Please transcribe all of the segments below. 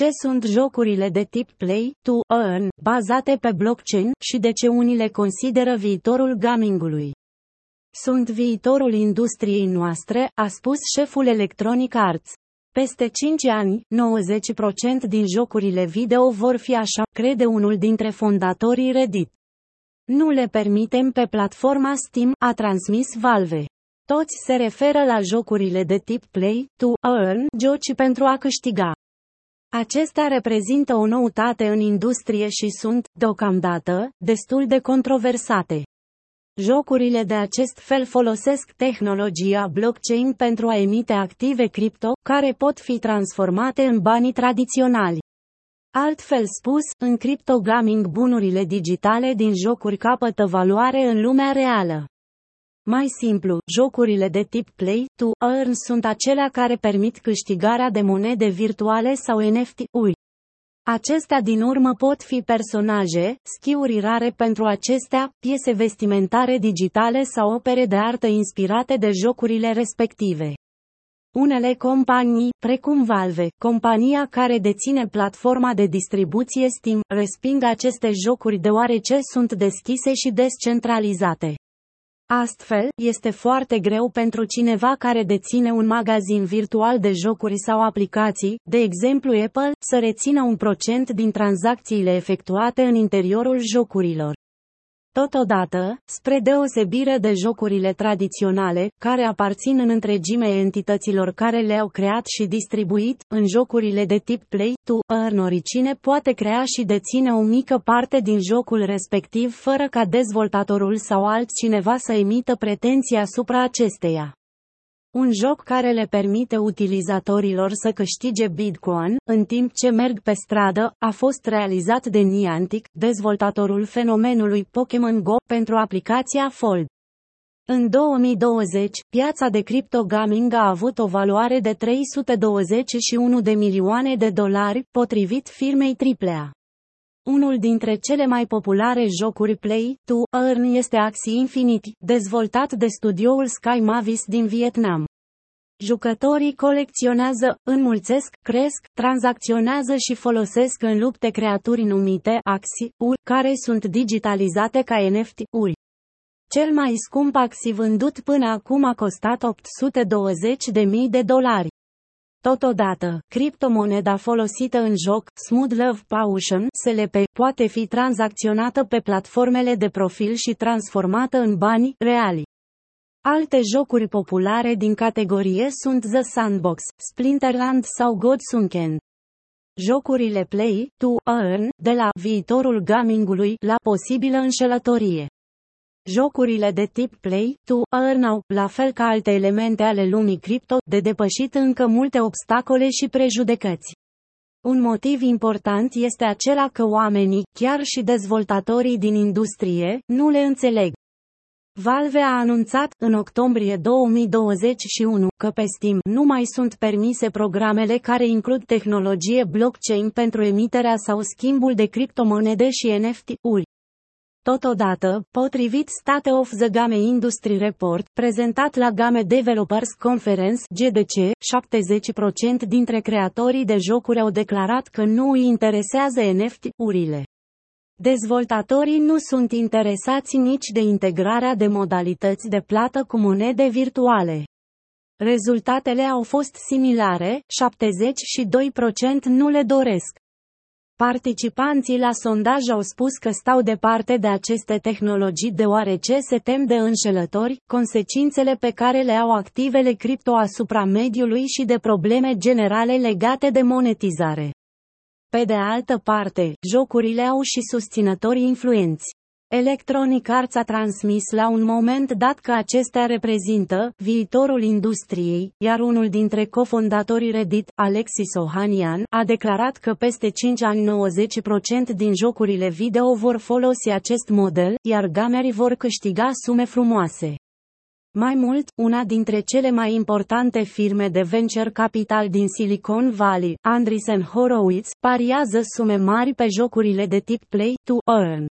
Ce sunt jocurile de tip Play to Earn, bazate pe blockchain, și de ce unii le consideră viitorul gamingului? Sunt viitorul industriei noastre, a spus șeful Electronic Arts. Peste 5 ani, 90% din jocurile video vor fi așa, crede unul dintre fondatorii Reddit. Nu le permitem pe platforma Steam, a transmis Valve. Toți se referă la jocurile de tip Play to Earn, joci pentru a câștiga. Acestea reprezintă o noutate în industrie și sunt, deocamdată, destul de controversate. Jocurile de acest fel folosesc tehnologia blockchain pentru a emite active cripto, care pot fi transformate în banii tradiționali. Altfel spus, în cryptogaming bunurile digitale din jocuri capătă valoare în lumea reală. Mai simplu, jocurile de tip Play to Earn sunt acelea care permit câștigarea de monede virtuale sau NFT-uri. Acestea din urmă pot fi personaje, schiuri rare pentru acestea, piese vestimentare digitale sau opere de artă inspirate de jocurile respective. Unele companii, precum Valve, compania care deține platforma de distribuție Steam, resping aceste jocuri deoarece sunt deschise și descentralizate. Astfel, este foarte greu pentru cineva care deține un magazin virtual de jocuri sau aplicații, de exemplu Apple, să rețină un procent din tranzacțiile efectuate în interiorul jocurilor. Totodată, spre deosebire de jocurile tradiționale, care aparțin în întregime entităților care le-au creat și distribuit, în jocurile de tip Play to Earn oricine poate crea și deține o mică parte din jocul respectiv fără ca dezvoltatorul sau altcineva să emită pretenții asupra acesteia. Un joc care le permite utilizatorilor să câștige Bitcoin, în timp ce merg pe stradă, a fost realizat de Niantic, dezvoltatorul fenomenului Pokémon Go, pentru aplicația Fold. În 2020, piața de criptogaming a avut o valoare de 321 de milioane de dolari, potrivit firmei AAA. Unul dintre cele mai populare jocuri Play to Earn este Axie Infinity, dezvoltat de studioul Sky Mavis din Vietnam. Jucătorii colecționează, înmulțesc, cresc, tranzacționează și folosesc în lupte creaturi numite Axi-uri, care sunt digitalizate ca NFT-uri. Cel mai scump Axi vândut până acum a costat 820.000 de dolari. Totodată, criptomoneda folosită în joc, Smooth Love Potion, SLP, poate fi tranzacționată pe platformele de profil și transformată în bani reali. Alte jocuri populare din categorie sunt The Sandbox, Splinterland sau Godsunken. Jocurile Play, to Earn, de la viitorul gamingului la posibilă înșelătorie. Jocurile de tip Play to Earn au, la fel ca alte elemente ale lumii cripto, de depășit încă multe obstacole și prejudecăți. Un motiv important este acela că oamenii, chiar și dezvoltatorii din industrie, nu le înțeleg. Valve a anunțat, în octombrie 2021, că pe Steam nu mai sunt permise programele care includ tehnologie blockchain pentru emiterea sau schimbul de criptomonede și NFT-uri. Totodată, potrivit State of the Game Industry Report, prezentat la Game Developers Conference GDC, 70% dintre creatorii de jocuri au declarat că nu îi interesează NFT-urile. Dezvoltatorii nu sunt interesați nici de integrarea de modalități de plată cu monede virtuale. Rezultatele au fost similare, 72% nu le doresc. Participanții la sondaj au spus că stau departe de aceste tehnologii deoarece se tem de înșelători, consecințele pe care le au activele cripto asupra mediului și de probleme generale legate de monetizare. Pe de altă parte, jocurile au și susținători influenți. Electronic Arts a transmis la un moment dat că acestea reprezintă viitorul industriei, iar unul dintre cofondatorii Reddit, Alexis Ohanian, a declarat că peste 5 ani 90% din jocurile video vor folosi acest model, iar gamerii vor câștiga sume frumoase. Mai mult, una dintre cele mai importante firme de venture capital din Silicon Valley, Andreessen Horowitz, pariază sume mari pe jocurile de tip Play to Earn.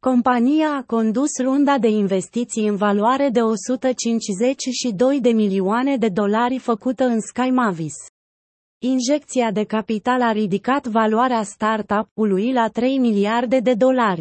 Compania a condus runda de investiții în valoare de 152 de milioane de dolari făcută în Sky Mavis. Injecția de capital a ridicat valoarea startup-ului la 3 miliarde de dolari.